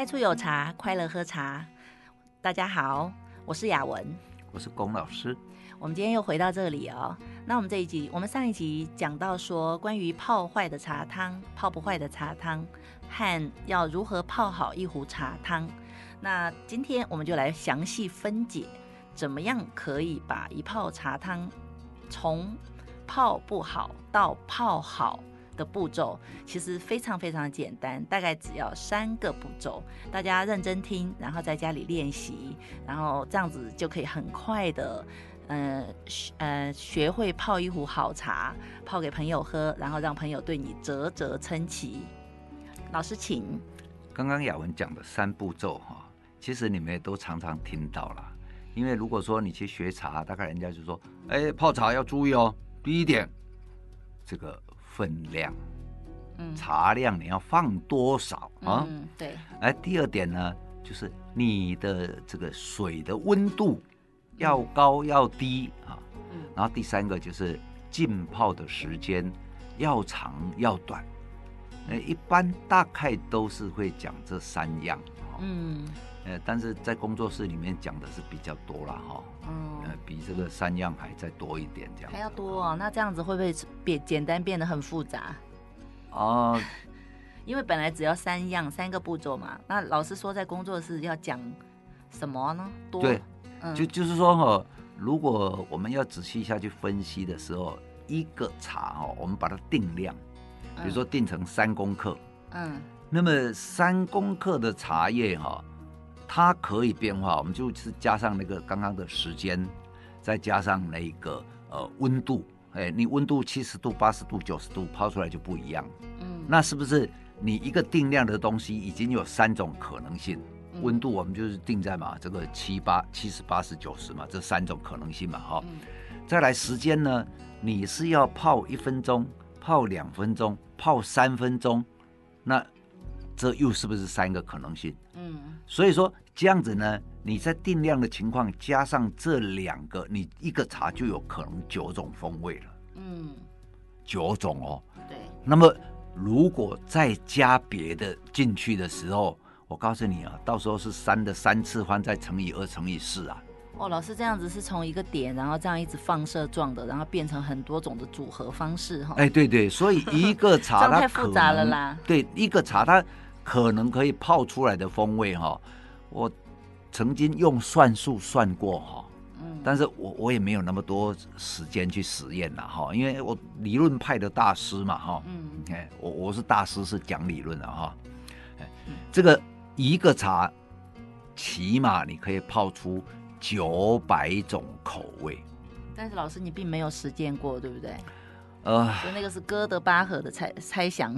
太初有茶，快乐喝茶。大家好，我是雅文，我是龚老师。我们今天又回到这里哦。那我们这一集，我们上一集讲到说，关于泡坏的茶汤、泡不坏的茶汤，和要如何泡好一壶茶汤。那今天我们就来详细分解，怎么样可以把一泡茶汤从泡不好到泡好的步骤，其实非常非常简单，大概只要三个步骤。大家认真听，然后在家里练习，然后这样子就可以很快的。呃，呃，学会泡一壶好茶，泡给朋友喝，然后让朋友对你啧啧称奇。老师，请。刚刚雅文讲的三步骤哈，其实你们也都常常听到了。因为如果说你去学茶，大概人家就说，哎，泡茶要注意哦。第一点，这个分量，嗯，茶量你要放多少啊？嗯，对。哎，第二点呢，就是你的这个水的温度。要高要低啊，嗯然后第三个就是浸泡的时间要长要短，那一般大概都是会讲这三样，嗯，呃，但是在工作室里面讲的是比较多了哈，嗯，呃，比这个三样还再多一点这样，还要多哦，那这样子会不会变简单变得很复杂？啊，因为本来只要三样三个步骤嘛，那老师说在工作室要讲什么呢？多。对。就就是说哈，如果我们要仔细下去分析的时候，一个茶哦，我们把它定量，比如说定成三公克，嗯，那么三公克的茶叶哈，它可以变化，我们就是加上那个刚刚的时间，再加上那个呃温度，哎，你温度七十度、八十度、九十度泡出来就不一样，嗯，那是不是你一个定量的东西已经有三种可能性？温度我们就是定在嘛，这个七八七十八十九十嘛，这三种可能性嘛，哈。再来时间呢，你是要泡一分钟，泡两分钟，泡三分钟，那这又是不是三个可能性？嗯。所以说这样子呢，你在定量的情况加上这两个，你一个茶就有可能九种风味了。嗯。九种哦。对。那么如果再加别的进去的时候。我告诉你啊，到时候是三的三次方再乘以二乘以四啊。哦，老师这样子是从一个点，然后这样一直放射状的，然后变成很多种的组合方式哈。哎，对对，所以一个茶 它太复杂了啦。对，一个茶它可能可以泡出来的风味哈，我曾经用算术算过哈，嗯，但是我我也没有那么多时间去实验了哈，因为我理论派的大师嘛哈，嗯，哎，我我是大师是讲理论的哈，哎，这个。一个茶，起码你可以泡出九百种口味。但是老师，你并没有实践过，对不对？呃，就那个是哥德巴赫的猜猜想，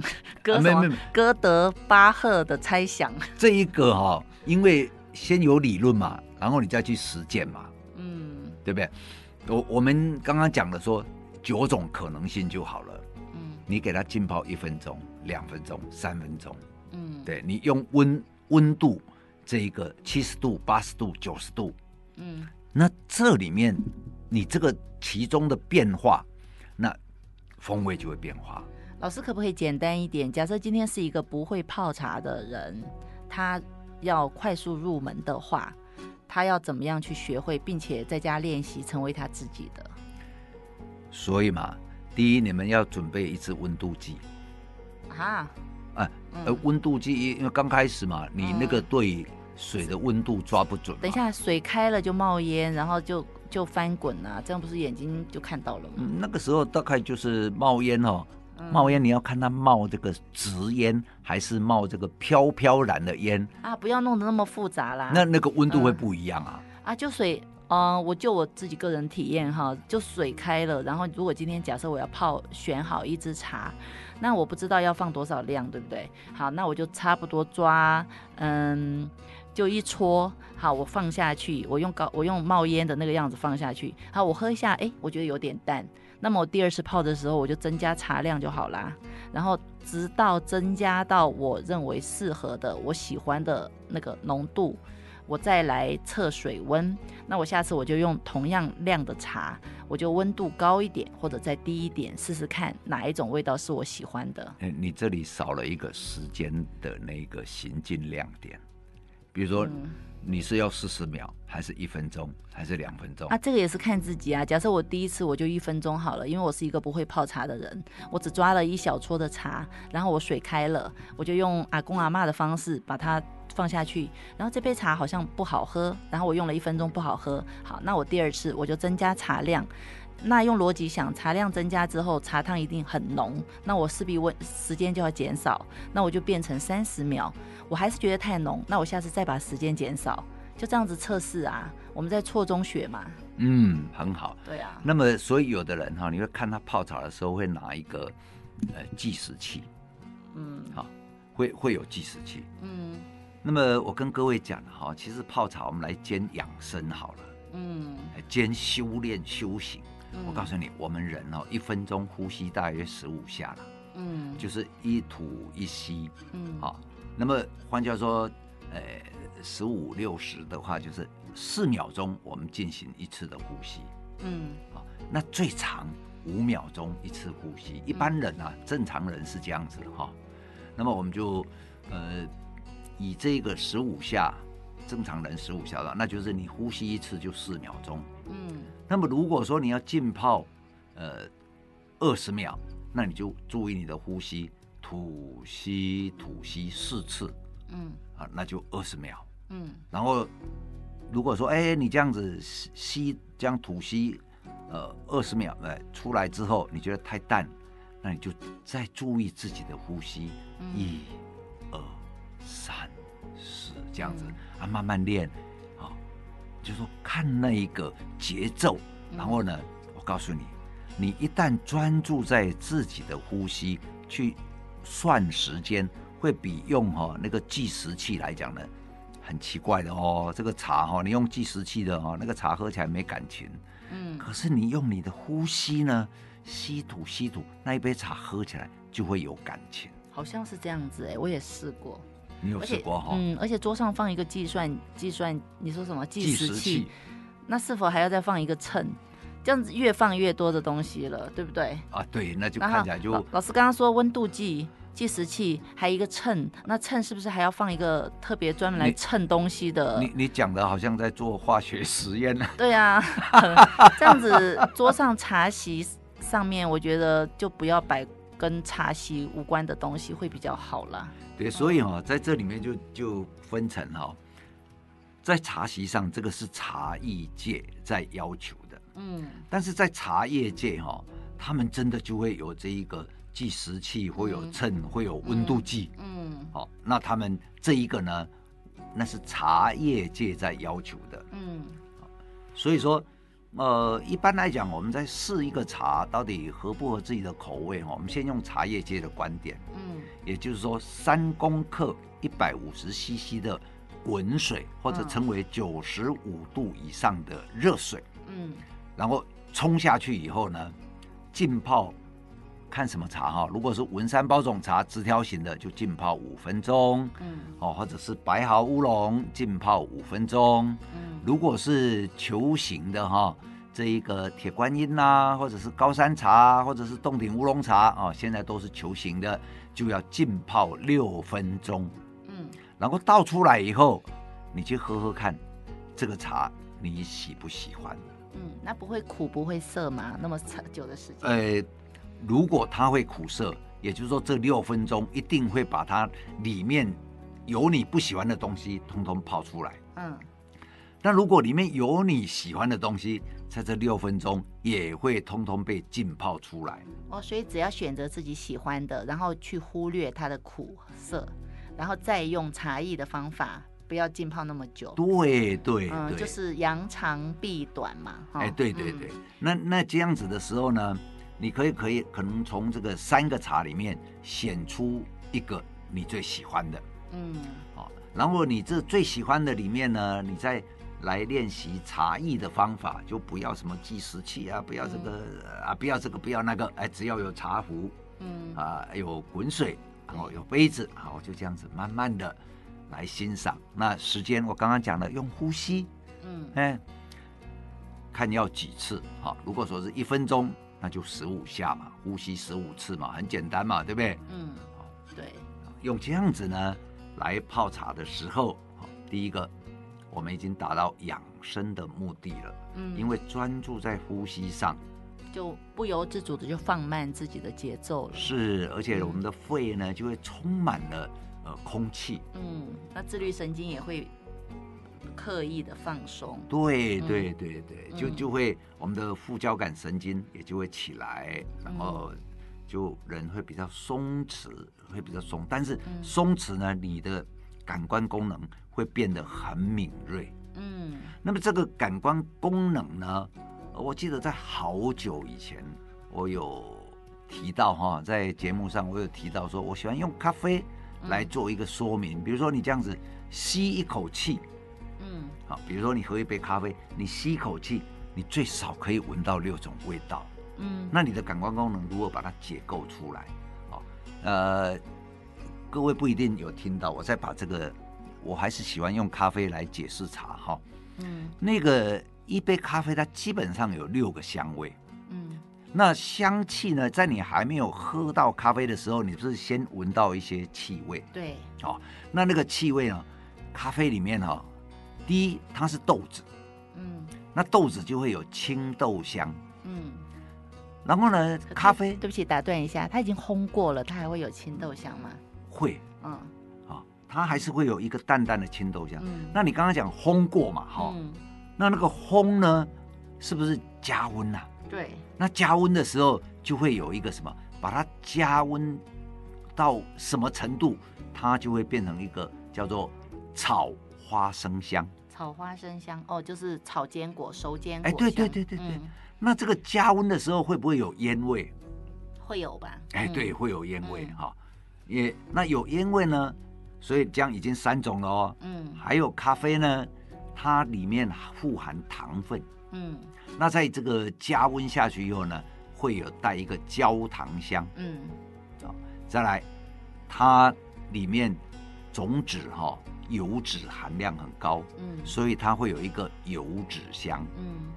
哥德巴赫的猜想。这一个哈、哦，因为先有理论嘛，然后你再去实践嘛，嗯，对不对？我我们刚刚讲的说九种可能性就好了，嗯，你给它浸泡一分钟、两分钟、三分钟，嗯，对你用温。温度，这一个七十度、八十度、九十度，嗯，那这里面你这个其中的变化，那风味就会变化。老师可不可以简单一点？假设今天是一个不会泡茶的人，他要快速入门的话，他要怎么样去学会，并且在家练习，成为他自己的？所以嘛，第一，你们要准备一支温度计。啊。哎，呃，温度计，因为刚开始嘛，你那个对水的温度抓不准。等一下，水开了就冒烟，然后就就翻滚啊，这样不是眼睛就看到了吗？嗯，那个时候大概就是冒烟哦，冒烟你要看它冒这个直烟还是冒这个飘飘然的烟啊，不要弄得那么复杂啦。那那个温度会不一样啊。嗯、啊，就水。嗯、呃，我就我自己个人体验哈，就水开了，然后如果今天假设我要泡选好一支茶，那我不知道要放多少量，对不对？好，那我就差不多抓，嗯，就一搓，好，我放下去，我用高，我用冒烟的那个样子放下去，好，我喝一下，哎，我觉得有点淡，那么我第二次泡的时候，我就增加茶量就好啦，然后直到增加到我认为适合的、我喜欢的那个浓度。我再来测水温，那我下次我就用同样量的茶，我就温度高一点或者再低一点，试试看哪一种味道是我喜欢的。你这里少了一个时间的那个行进亮点。比如说你是要四十秒，还是一分钟，还是两分钟？啊，这个也是看自己啊。假设我第一次我就一分钟好了，因为我是一个不会泡茶的人，我只抓了一小撮的茶，然后我水开了，我就用阿公阿妈的方式把它放下去，然后这杯茶好像不好喝，然后我用了一分钟不好喝，好，那我第二次我就增加茶量。那用逻辑想，茶量增加之后，茶汤一定很浓，那我势必问时间就要减少，那我就变成三十秒，我还是觉得太浓，那我下次再把时间减少，就这样子测试啊，我们在错中学嘛。嗯，很好。对啊。那么，所以有的人哈，你会看他泡茶的时候会拿一个呃计时器，嗯，好，会会有计时器，嗯。那么我跟各位讲哈，其实泡茶我们来兼养生好了，嗯，兼修炼修行。我告诉你，我们人哦，一分钟呼吸大约十五下了，嗯，就是一吐一吸，嗯，好，那么换句话说，呃，十五六十的话，就是四秒钟我们进行一次的呼吸，嗯，好，那最长五秒钟一次呼吸，一般人啊，正常人是这样子哈，那么我们就呃以这个十五下，正常人十五下的，那就是你呼吸一次就四秒钟，嗯。那么如果说你要浸泡，呃，二十秒，那你就注意你的呼吸，吐吸吐吸四次，嗯，啊，那就二十秒，嗯，然后如果说哎你这样子吸这样吐吸，呃，二十秒，哎，出来之后你觉得太淡，那你就再注意自己的呼吸，一、二、三、四，这样子啊，慢慢练。就是说看那一个节奏，然后呢，我告诉你，你一旦专注在自己的呼吸去算时间，会比用哈那个计时器来讲呢，很奇怪的哦。这个茶哈，你用计时器的哈，那个茶喝起来没感情。嗯。可是你用你的呼吸呢，吸吐吸吐，那一杯茶喝起来就会有感情。好像是这样子哎，我也试过。你有试过哈？嗯，而且桌上放一个计算计算，你说什么计时器？那是否还要再放一个秤？这样子越放越多的东西了，对不对？啊，对，那就看起来就老，老师刚刚说温度计、计时器，还有一个秤，那秤是不是还要放一个特别专门来称东西的？你你讲的好像在做化学实验呢。对啊，这样子桌上茶席上面，我觉得就不要摆跟茶席无关的东西会比较好啦。对，所以哦，在这里面就就分成哈，在茶席上，这个是茶艺界在要求的，嗯，但是在茶叶界哈，他们真的就会有这一个计时器，会有秤，会有温度计，嗯，好，那他们这一个呢，那是茶叶界在要求的，嗯，所以说。呃，一般来讲，我们在试一个茶到底合不合自己的口味哈，我们先用茶叶界的观点，嗯，也就是说三公克一百五十 CC 的滚水，或者称为九十五度以上的热水，嗯，然后冲下去以后呢，浸泡，看什么茶哈，如果是文山包种茶直条型的，就浸泡五分钟，嗯，哦，或者是白毫乌龙浸泡五分钟，嗯。如果是球形的哈，这一个铁观音呐、啊，或者是高山茶，或者是洞顶乌龙茶哦，现在都是球形的，就要浸泡六分钟。嗯，然后倒出来以后，你去喝喝看，这个茶你喜不喜欢？嗯，那不会苦不会涩吗？那么长久的时间？呃，如果它会苦涩，也就是说这六分钟一定会把它里面有你不喜欢的东西通通泡出来。嗯。那如果里面有你喜欢的东西，在这六分钟也会通通被浸泡出来。哦，所以只要选择自己喜欢的，然后去忽略它的苦涩，然后再用茶艺的方法，不要浸泡那么久。对对对，嗯，就是扬长避短嘛。哎，对对对，嗯、那那这样子的时候呢，你可以可以可能从这个三个茶里面选出一个你最喜欢的。嗯，好，然后你这最喜欢的里面呢，你再。来练习茶艺的方法，就不要什么计时器啊，不要这个、嗯、啊，不要这个，不要那个，哎，只要有茶壶，嗯啊，有滚水，然后有杯子，好，就这样子慢慢的来欣赏。那时间我刚刚讲了，用呼吸，嗯，哎，看要几次，好，如果说是一分钟，那就十五下嘛，呼吸十五次嘛，很简单嘛，对不对？嗯，好，对，用这样子呢来泡茶的时候。第一个，我们已经达到养生的目的了。嗯，因为专注在呼吸上，就不由自主的就放慢自己的节奏了。是，而且我们的肺呢，就会充满了呃空气。嗯，那自律神经也会刻意的放松。对对对对，就就会我们的副交感神经也就会起来，然后就人会比较松弛，会比较松。但是松弛呢，你的感官功能会变得很敏锐。嗯，那么这个感官功能呢，我记得在好久以前，我有提到哈，在节目上我有提到说，我喜欢用咖啡来做一个说明。嗯、比如说你这样子吸一口气，嗯，好，比如说你喝一杯咖啡，你吸一口气，你最少可以闻到六种味道。嗯，那你的感官功能如何把它解构出来？好，呃，各位不一定有听到，我再把这个。我还是喜欢用咖啡来解释茶哈，嗯，那个一杯咖啡它基本上有六个香味，嗯，那香气呢，在你还没有喝到咖啡的时候，你是先闻到一些气味，对，哦，那那个气味呢，咖啡里面哈，第一它是豆子，嗯，那豆子就会有青豆香，嗯，然后呢，咖啡，对不起，打断一下，它已经烘过了，它还会有青豆香吗？会，嗯。它还是会有一个淡淡的青豆香。嗯，那你刚刚讲烘过嘛？哈，嗯，那那个烘呢，是不是加温呐？对。那加温的时候就会有一个什么？把它加温到什么程度，它就会变成一个叫做炒花生香。炒花生香哦，就是炒坚果、熟坚果。哎，对对对对对。嗯，那这个加温的时候会不会有烟味？会有吧。哎，对，会有烟味哈。也那有烟味呢？所以这样已经三种了哦，嗯，还有咖啡呢，它里面富含糖分，嗯，那在这个加温下去以后呢，会有带一个焦糖香，嗯，再来，它里面种子哈、哦、油脂含量很高，嗯，所以它会有一个油脂香，嗯。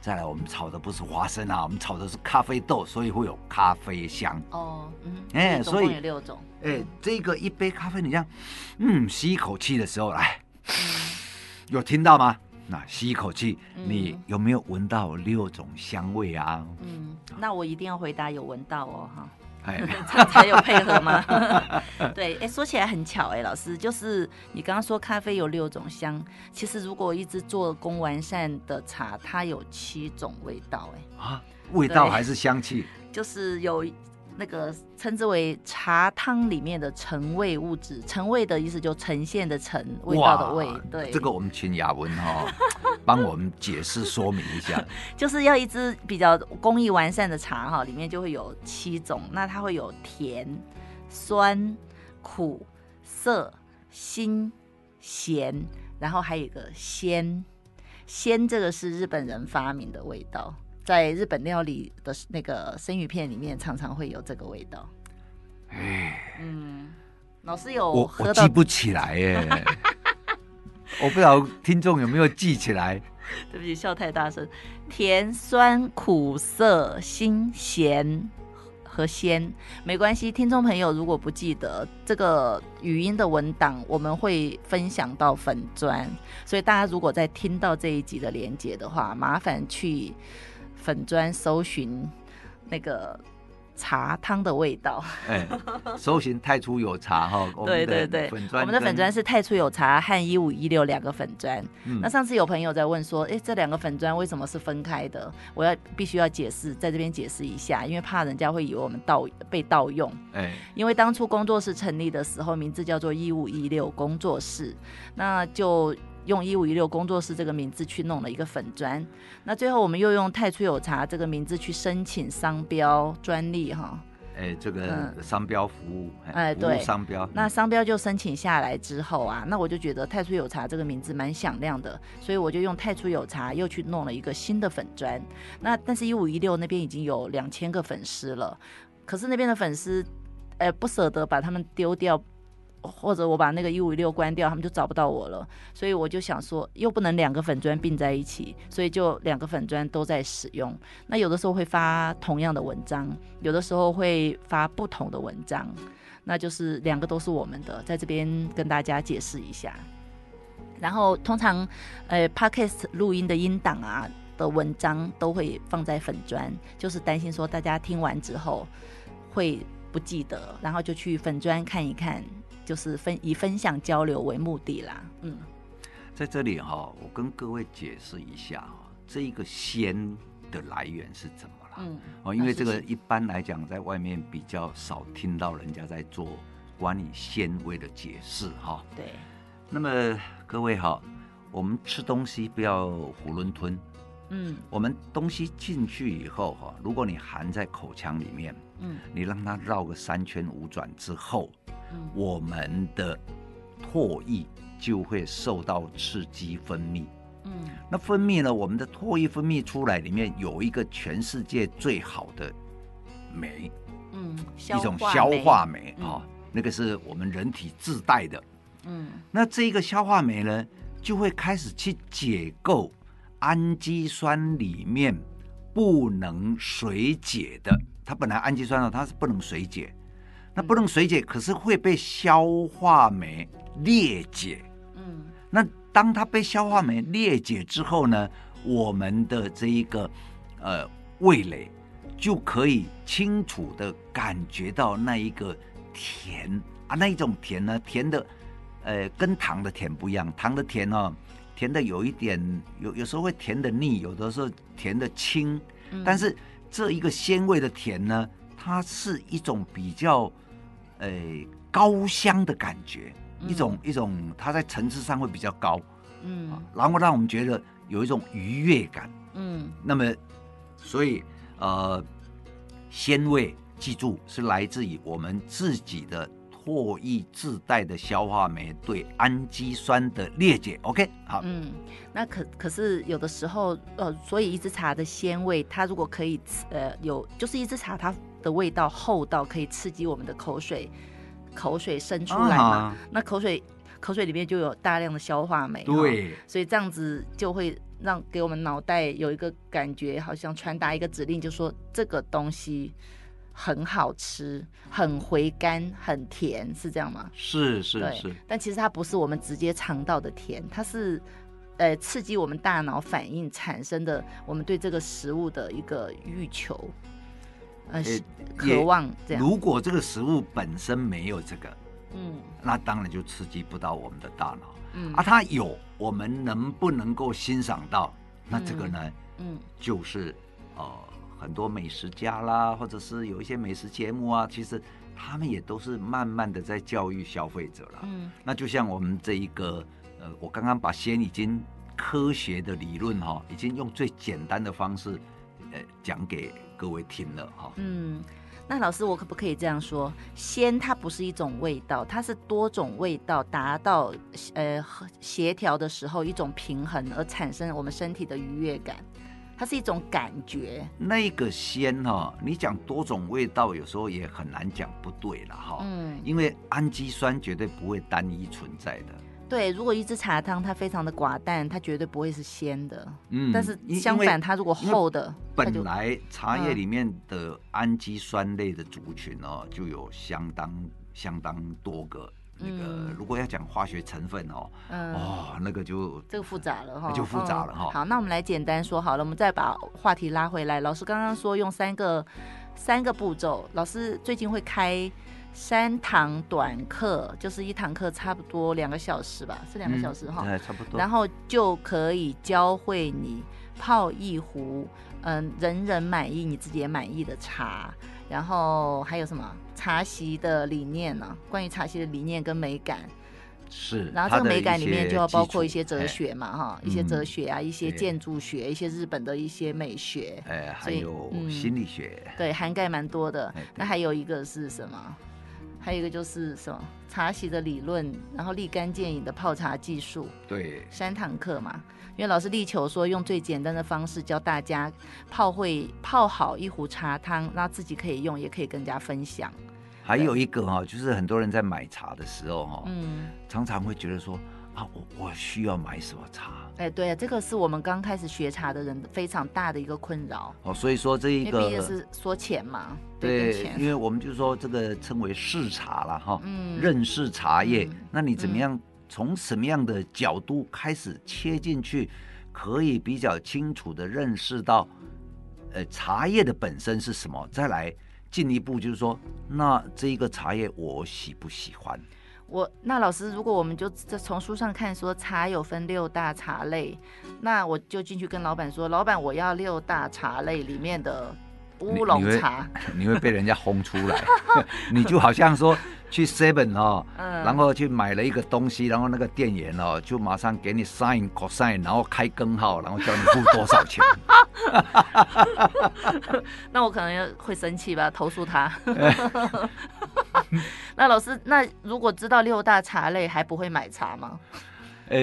再来，我们炒的不是花生啊，我们炒的是咖啡豆，所以会有咖啡香。哦，嗯，哎，所以有六种。哎，这个一杯咖啡，你这样，嗯，吸一口气的时候，来，嗯、有听到吗？那吸一口气，你有没有闻到六种香味啊？嗯，那我一定要回答有闻到哦，哈。哎，这才有配合吗？对，哎，说起来很巧，哎，老师，就是你刚刚说咖啡有六种香，其实如果一直做工完善的茶，它有七种味道，哎，啊，味道还是香气？就是有。那个称之为茶汤里面的沉味物质，沉味的意思就呈现的沉，味道的味。对，这个我们请雅文哈、哦、帮我们解释说明一下。就是要一支比较工艺完善的茶哈，里面就会有七种，那它会有甜、酸、苦、涩、辛、咸，然后还有一个鲜。鲜这个是日本人发明的味道。在日本料理的那个生鱼片里面，常常会有这个味道。哎，嗯，老师有？我我记不起来耶，我不知道听众有没有记起来。对不起，笑太大声。甜、酸、苦、涩、辛、咸和鲜，没关系。听众朋友如果不记得这个语音的文档，我们会分享到粉砖，所以大家如果在听到这一集的连接的话，麻烦去。粉砖搜寻那个茶汤的味道，哎，搜寻太初有茶哈。对对对，我们的粉砖是太初有茶和一五一六两个粉砖。嗯、那上次有朋友在问说，哎，这两个粉砖为什么是分开的？我要必须要解释，在这边解释一下，因为怕人家会以为我们盗被盗用。哎，因为当初工作室成立的时候，名字叫做一五一六工作室，那就。用一五一六工作室这个名字去弄了一个粉砖，那最后我们又用太初有茶这个名字去申请商标专利哈。哎，这个商标服务，哎，对，商标。那商标就申请下来之后啊，那我就觉得太初有茶这个名字蛮响亮的，所以我就用太初有茶又去弄了一个新的粉砖。那但是一五一六那边已经有两千个粉丝了，可是那边的粉丝，哎，不舍得把他们丢掉。或者我把那个一五一六关掉，他们就找不到我了。所以我就想说，又不能两个粉砖并在一起，所以就两个粉砖都在使用。那有的时候会发同样的文章，有的时候会发不同的文章，那就是两个都是我们的，在这边跟大家解释一下。然后通常呃 Podcast 录音的音档啊的文章都会放在粉砖，就是担心说大家听完之后会不记得，然后就去粉砖看一看，就是分以分享交流为目的啦。嗯，在这里哈，我跟各位解释一下哈，这一个鲜的来源是怎么了？嗯，哦，因为这个一般来讲，在外面比较少听到人家在做关于鲜味的解释哈。对。那么各位好，我们吃东西不要囫囵吞。嗯，我们东西进去以后哈，如果你含在口腔里面，嗯，你让它绕个三圈五转之后，嗯，我们的唾液就会受到刺激分泌。嗯，那分泌呢，我们的唾液分泌出来里面有一个全世界最好的酶，嗯，一种消化酶啊，那个是我们人体自带的。嗯，那这个消化酶呢，就会开始去解构氨基酸里面不能水解的。它本来氨基酸呢，它是不能水解，那不能水解，可是会被消化酶裂解。嗯，那当它被消化酶裂解之后呢，我们的这一个呃味蕾就可以清楚的感觉到那一个甜啊，那一种甜呢，甜的。呃，跟糖的甜不一样，糖的甜哦，甜的有一点，有有时候会甜的腻，有的时候甜的清，嗯、但是这一个鲜味的甜呢，它是一种比较，呃，高香的感觉，嗯、一种一种，它在层次上会比较高，嗯，然后让我们觉得有一种愉悦感，嗯，那么，所以呃，鲜味记住是来自于我们自己的。唾液自带的消化酶对氨基酸的裂解，OK，好。嗯，那可可是有的时候，呃，所以一支茶的鲜味，它如果可以，呃，有就是一支茶它的味道厚到可以刺激我们的口水，口水渗出来嘛，啊、那口水口水里面就有大量的消化酶，对，所以这样子就会让给我们脑袋有一个感觉，好像传达一个指令，就说这个东西。很好吃，很回甘，很甜，是这样吗？是是是。但其实它不是我们直接尝到的甜，它是，呃，刺激我们大脑反应产生的，我们对这个食物的一个欲求，呃，欸、渴望这样。如果这个食物本身没有这个，嗯，那当然就刺激不到我们的大脑。嗯，啊，它有，我们能不能够欣赏到？那这个呢？嗯，嗯就是，呃。很多美食家啦，或者是有一些美食节目啊，其实他们也都是慢慢的在教育消费者了。嗯，那就像我们这一个，呃，我刚刚把鲜已经科学的理论哈，已经用最简单的方式，呃，讲给各位听了哈。嗯，那老师，我可不可以这样说？鲜它不是一种味道，它是多种味道达到呃协调的时候一种平衡，而产生我们身体的愉悦感。它是一种感觉，那个鲜哈，你讲多种味道，有时候也很难讲不对了哈。嗯，因为氨基酸绝对不会单一存在的。对，如果一支茶汤它非常的寡淡，它绝对不会是鲜的。嗯，但是相反，它如果厚的，本来茶叶里面的氨基酸类的族群哦，就有相当相当多个。那个如果要讲化学成分哦，嗯、哦，那个就这个复杂了哈，就复杂了哈、嗯。好，那我们来简单说好了，我们再把话题拉回来。老师刚刚说用三个三个步骤，老师最近会开三堂短课，就是一堂课差不多两个小时吧，是两个小时哈，差不多。然后就可以教会你泡一壶嗯人人满意、你自己也满意的茶。然后还有什么茶席的理念呢、啊？关于茶席的理念跟美感，是。然后这个美感里面就要包括一些哲学嘛，哈，一些哲学啊，一些建筑学，一些日本的一些美学，哎，还有心理学，对，涵盖蛮多的。那还有一个是什么？还有一个就是什么茶席的理论，然后立竿见影的泡茶技术，对，三堂课嘛。因为老师力求说，用最简单的方式教大家泡会泡好一壶茶汤，那自己可以用，也可以跟人家分享。还有一个哈，就是很多人在买茶的时候哈，嗯，常常会觉得说啊，我我需要买什么茶？哎，对啊，这个是我们刚开始学茶的人非常大的一个困扰。哦，所以说这一个毕竟是说钱嘛，对，因为我们就是说这个称为试茶了哈，嗯，认识茶叶，那你怎么样？从什么样的角度开始切进去，可以比较清楚的认识到，呃，茶叶的本身是什么，再来进一步就是说，那这一个茶叶我喜不喜欢？我那老师，如果我们就从书上看说茶有分六大茶类，那我就进去跟老板说，老板我要六大茶类里面的乌龙茶，你，你会 被人家轰出来，你就好像说。去 Seven 哦，嗯、然后去买了一个东西，然后那个店员哦，就马上给你 sign cosine，然后开根号，然后叫你付多少钱。那我可能会生气吧，投诉他。那老师，那如果知道六大茶类，还不会买茶吗？呃，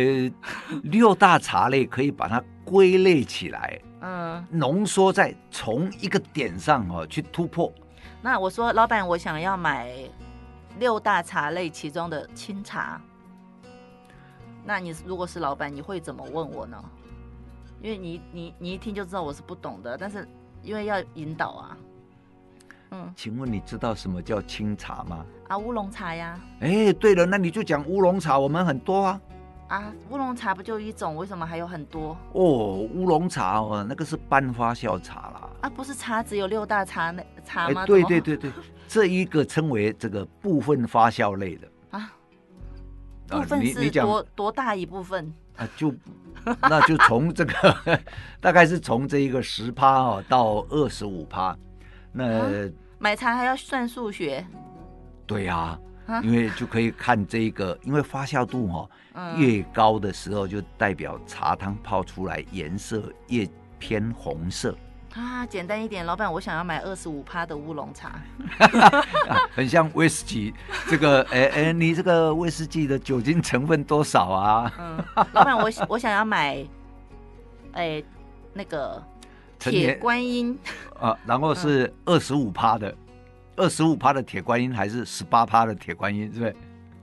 六大茶类可以把它归类起来，嗯，浓缩在从一个点上哦去突破。那我说，老板，我想要买。六大茶类其中的清茶，那你如果是老板，你会怎么问我呢？因为你你你一听就知道我是不懂的，但是因为要引导啊。嗯，请问你知道什么叫清茶吗？啊，乌龙茶呀。哎，对了，那你就讲乌龙茶，我们很多啊。啊，乌龙茶不就一种？为什么还有很多？哦，乌龙茶哦，那个是半发酵茶啦。啊，不是茶只有六大茶那茶吗？对对对对。这一个称为这个部分发酵类的啊，部分是多多大一部分啊？就那就从这个 大概是从这一个十趴哦到二十五趴，那买茶还要算数学？对呀，因为就可以看这一个，因为发酵度哦越高的时候，就代表茶汤泡出来颜色越偏红色。啊，简单一点，老板，我想要买二十五趴的乌龙茶，很像威士忌。这个，哎哎，你这个威士忌的酒精成分多少啊？嗯，老板，我我想要买，哎，那个铁观音啊，然后是二十五趴的，二十五趴的铁观音还是十八趴的铁观音，是不是？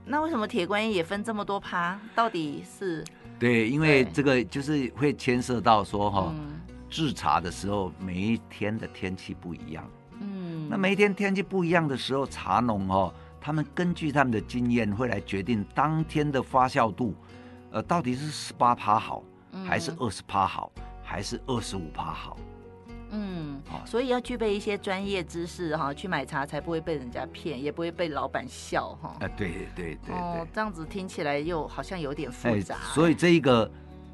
那为什么铁观音也分这么多趴？到底是？对，因为这个就是会牵涉到说哈。嗯制茶的时候，每一天的天气不一样。嗯，那每一天天气不一样的时候，茶农哦，他们根据他们的经验，会来决定当天的发酵度，呃，到底是十八趴好，还是二十趴好，还是二十五趴好？嗯，所以要具备一些专业知识哈，去买茶才不会被人家骗，也不会被老板笑哈。啊，对对对对。哦，这样子听起来又好像有点复杂。所以这一个，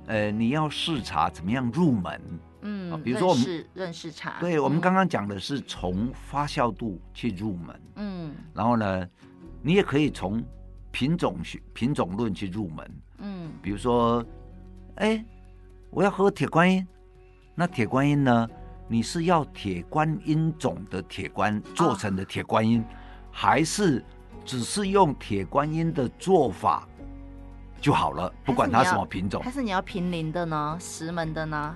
呃，你要试茶怎么样入门？嗯，比如说我们认识，茶，对，我们刚刚讲的是从发酵度去入门，嗯，然后呢，你也可以从品种学、品种论去入门，嗯，比如说，哎，我要喝铁观音，那铁观音呢，你是要铁观音种的铁观做成的铁观音，哦、还是只是用铁观音的做法就好了，不管它什么品种，还是你要平林的呢，石门的呢？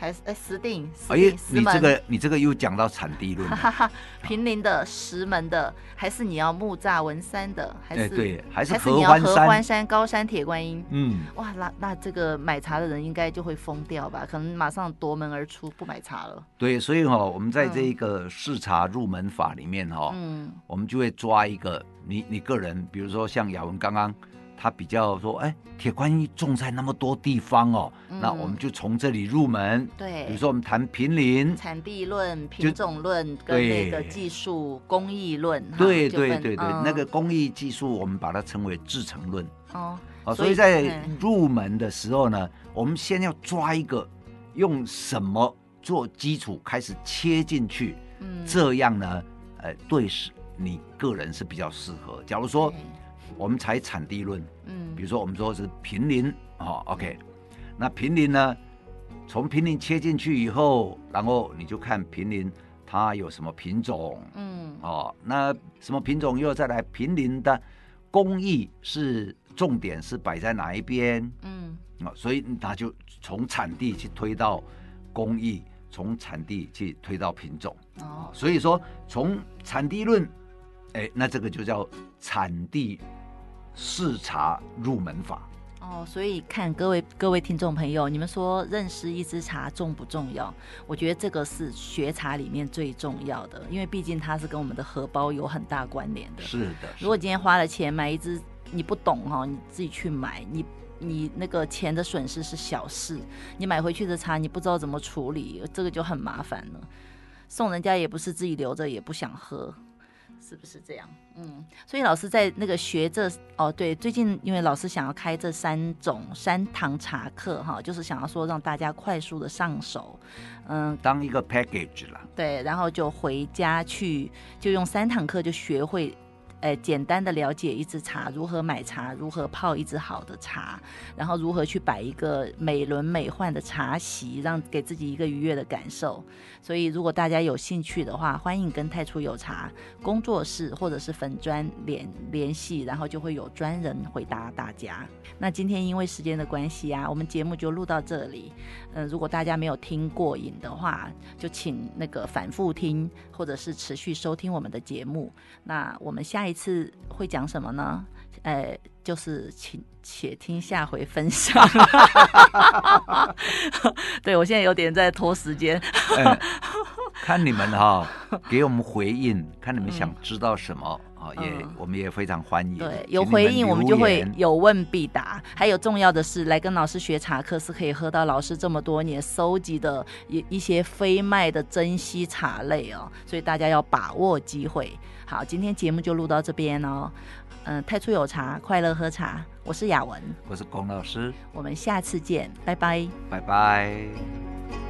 还是哎，石定，哎，你这个你这个又讲到产地论，哈哈，坪林的、石门的，还是你要木栅文山的，还是对，还是合欢山、高山铁观音？嗯，哇，那那这个买茶的人应该就会疯掉吧？可能马上夺门而出，不买茶了。对，所以哈，我们在这一个试茶入门法里面哈，嗯，我们就会抓一个你你个人，比如说像雅文刚刚。他比较说，哎，铁观音种在那么多地方哦，嗯、那我们就从这里入门。对，比如说我们谈平林产地论、品种论跟那个技术工艺论。对对对对，嗯、那个工艺技术我们把它称为制成论。哦，所所以在入门的时候呢，嗯、我们先要抓一个用什么做基础开始切进去，嗯，这样呢，呃，对是你个人是比较适合。假如说。我们采产地论，嗯，比如说我们说是平林，哦，OK，那平林呢，从平林切进去以后，然后你就看平林它有什么品种，嗯，哦，那什么品种又再来平林的工艺是重点是摆在哪一边，嗯，啊，所以那就从产地去推到工艺，从产地去推到品种，哦，所以说从产地论，哎，那这个就叫产地。试茶入门法哦，所以看各位各位听众朋友，你们说认识一支茶重不重要？我觉得这个是学茶里面最重要的，因为毕竟它是跟我们的荷包有很大关联的。是的。如果今天花了钱买一支你不懂哈，你自己去买，你你那个钱的损失是小事，你买回去的茶你不知道怎么处理，这个就很麻烦了。送人家也不是自己留着也不想喝。是不是这样？嗯，所以老师在那个学这哦，对，最近因为老师想要开这三种三堂茶课哈，就是想要说让大家快速的上手，嗯，当一个 package 了。对，然后就回家去，就用三堂课就学会。呃，简单的了解一支茶，如何买茶，如何泡一支好的茶，然后如何去摆一个美轮美奂的茶席，让给自己一个愉悦的感受。所以，如果大家有兴趣的话，欢迎跟太初有茶工作室或者是粉专联联系，然后就会有专人回答大家。那今天因为时间的关系啊，我们节目就录到这里。嗯、呃，如果大家没有听过瘾的话，就请那个反复听，或者是持续收听我们的节目。那我们下一次会讲什么呢？呃，就是请且听下回分享。对，我现在有点在拖时间。欸，看你们哈，给我们回应，看你们想知道什么。嗯也，我们也非常欢迎。对，有回应我们就会有问必答。还有重要的是，来跟老师学茶课是可以喝到老师这么多年收集的一一些非卖的珍稀茶类哦，所以大家要把握机会。好，今天节目就录到这边哦。嗯，太初有茶，快乐喝茶。我是雅文，我是龚老师，我们下次见，拜拜，拜拜。